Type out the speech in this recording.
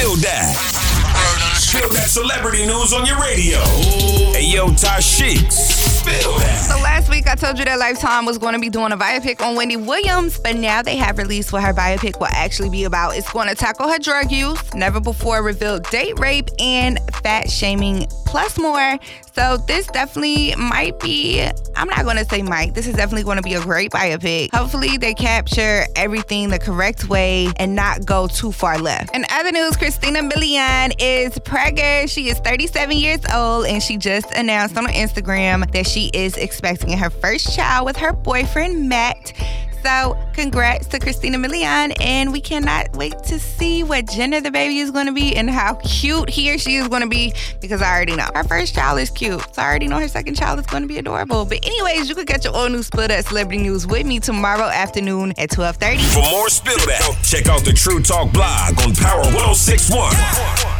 Spill that. Spill that celebrity news on your radio. Hey, yo, Tashiks. Spill that. So last week told you that Lifetime was going to be doing a biopic on Wendy Williams, but now they have released what her biopic will actually be about. It's going to tackle her drug use, never before revealed date rape, and fat shaming, plus more. So this definitely might be, I'm not going to say might, this is definitely going to be a great biopic. Hopefully they capture everything the correct way and not go too far left. In other news, Christina Milian is pregnant. She is 37 years old and she just announced on Instagram that she is expecting her first child with her boyfriend, Matt. So, congrats to Christina Milian, and we cannot wait to see what gender the baby is going to be and how cute he or she is going to be because I already know her first child is cute. So, I already know her second child is going to be adorable. But, anyways, you can get your all new Spill That Celebrity News with me tomorrow afternoon at 12:30. For more Spill check out the True Talk blog on Power 1061.